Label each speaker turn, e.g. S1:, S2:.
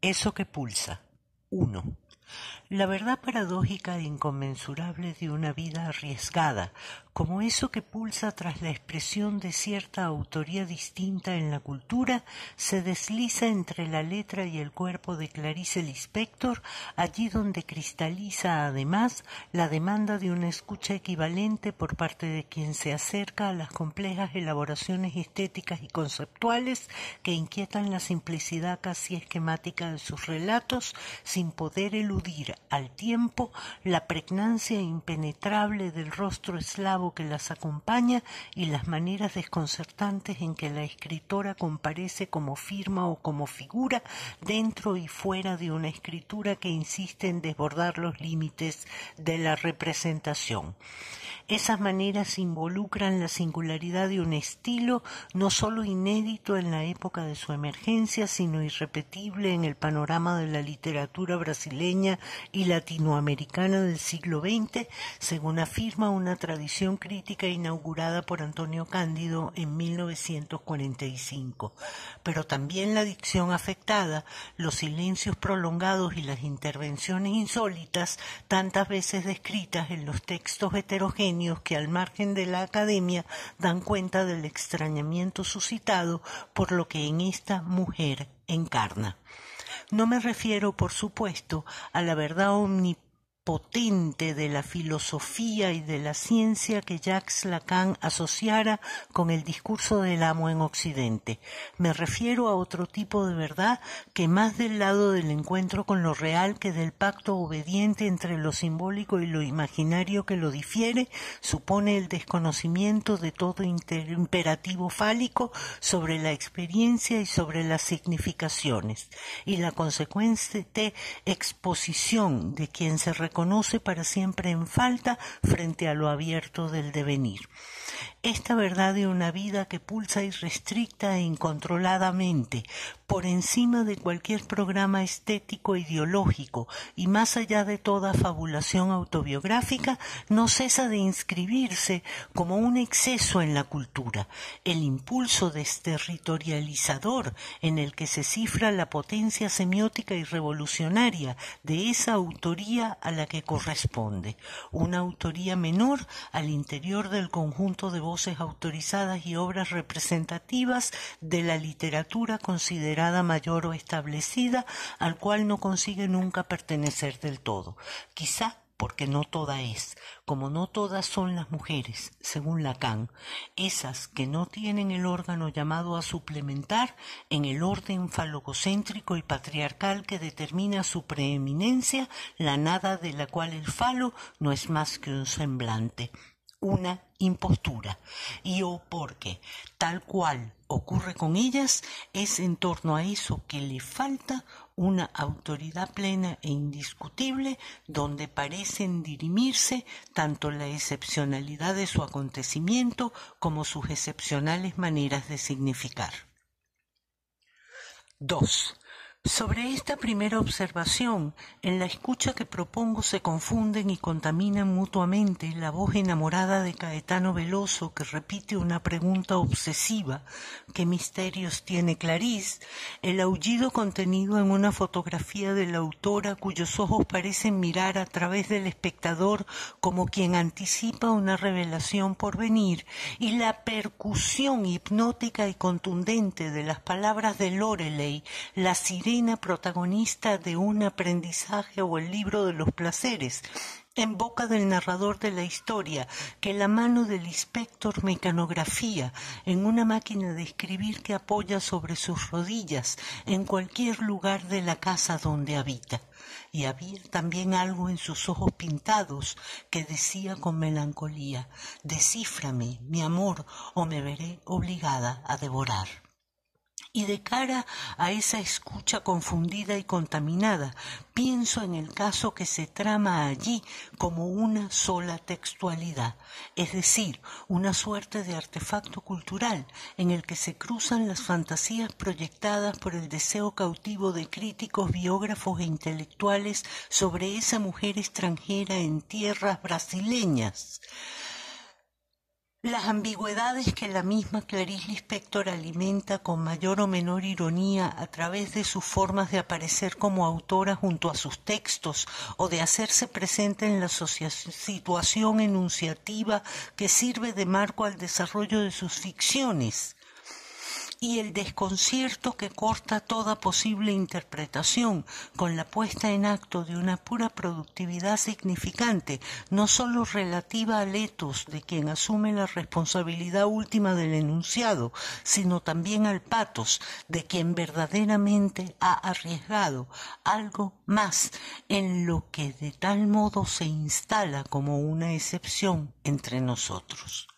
S1: Eso que pulsa. 1. La verdad paradójica e inconmensurable de una vida arriesgada, como eso que pulsa tras la expresión de cierta autoría distinta en la cultura, se desliza entre la letra y el cuerpo de Clarice Lispector, allí donde cristaliza además la demanda de una escucha equivalente por parte de quien se acerca a las complejas elaboraciones estéticas y conceptuales que inquietan la simplicidad casi esquemática de sus relatos, sin poder eludir al tiempo la pregnancia impenetrable del rostro eslavo que las acompaña y las maneras desconcertantes en que la escritora comparece como firma o como figura dentro y fuera de una escritura que insiste en desbordar los límites de la representación. Esas maneras involucran la singularidad de un estilo no sólo inédito en la época de su emergencia, sino irrepetible en el panorama de la literatura brasileña y latinoamericana del siglo XX, según afirma una tradición crítica inaugurada por Antonio Cándido en 1945. Pero también la dicción afectada, los silencios prolongados y las intervenciones insólitas, tantas veces descritas en los textos heterogéneos que al margen de la academia dan cuenta del extrañamiento suscitado por lo que en esta mujer encarna. No me refiero, por supuesto, a la verdad omnipotente potente de la filosofía y de la ciencia que Jacques Lacan asociara con el discurso del amo en Occidente. Me refiero a otro tipo de verdad que más del lado del encuentro con lo real que del pacto obediente entre lo simbólico y lo imaginario que lo difiere, supone el desconocimiento de todo imperativo fálico sobre la experiencia y sobre las significaciones, y la consecuente exposición de quien se reconoce conoce para siempre en falta frente a lo abierto del devenir esta verdad de una vida que pulsa irrestricta e incontroladamente por encima de cualquier programa estético ideológico y más allá de toda fabulación autobiográfica, no cesa de inscribirse como un exceso en la cultura, el impulso desterritorializador en el que se cifra la potencia semiótica y revolucionaria de esa autoría a la que corresponde, una autoría menor al interior del conjunto de voces autorizadas y obras representativas de la literatura considerada mayor o establecida, al cual no consigue nunca pertenecer del todo. Quizá porque no toda es, como no todas son las mujeres, según Lacan, esas que no tienen el órgano llamado a suplementar en el orden falococéntrico y patriarcal que determina su preeminencia, la nada de la cual el falo no es más que un semblante una impostura y o porque tal cual ocurre con ellas es en torno a eso que le falta una autoridad plena e indiscutible donde parecen dirimirse tanto la excepcionalidad de su acontecimiento como sus excepcionales maneras de significar. 2. Sobre esta primera observación, en la escucha que propongo se confunden y contaminan mutuamente la voz enamorada de Caetano Veloso que repite una pregunta obsesiva ¿qué misterios tiene Clarice? el aullido contenido en una fotografía de la autora cuyos ojos parecen mirar a través del espectador como quien anticipa una revelación por venir y la percusión hipnótica y contundente de las palabras de Loreley, la sirena protagonista de un aprendizaje o el libro de los placeres, en boca del narrador de la historia, que la mano del inspector mecanografía en una máquina de escribir que apoya sobre sus rodillas en cualquier lugar de la casa donde habita. Y había también algo en sus ojos pintados que decía con melancolía Descíframe, mi amor, o me veré obligada a devorar y de cara a esa escucha confundida y contaminada, pienso en el caso que se trama allí como una sola textualidad, es decir, una suerte de artefacto cultural en el que se cruzan las fantasías proyectadas por el deseo cautivo de críticos, biógrafos e intelectuales sobre esa mujer extranjera en tierras brasileñas las ambigüedades que la misma Clarice Lispector alimenta con mayor o menor ironía a través de sus formas de aparecer como autora junto a sus textos o de hacerse presente en la situación enunciativa que sirve de marco al desarrollo de sus ficciones y el desconcierto que corta toda posible interpretación con la puesta en acto de una pura productividad significante, no sólo relativa al etos de quien asume la responsabilidad última del enunciado, sino también al patos de quien verdaderamente ha arriesgado algo más en lo que de tal modo se instala como una excepción entre nosotros.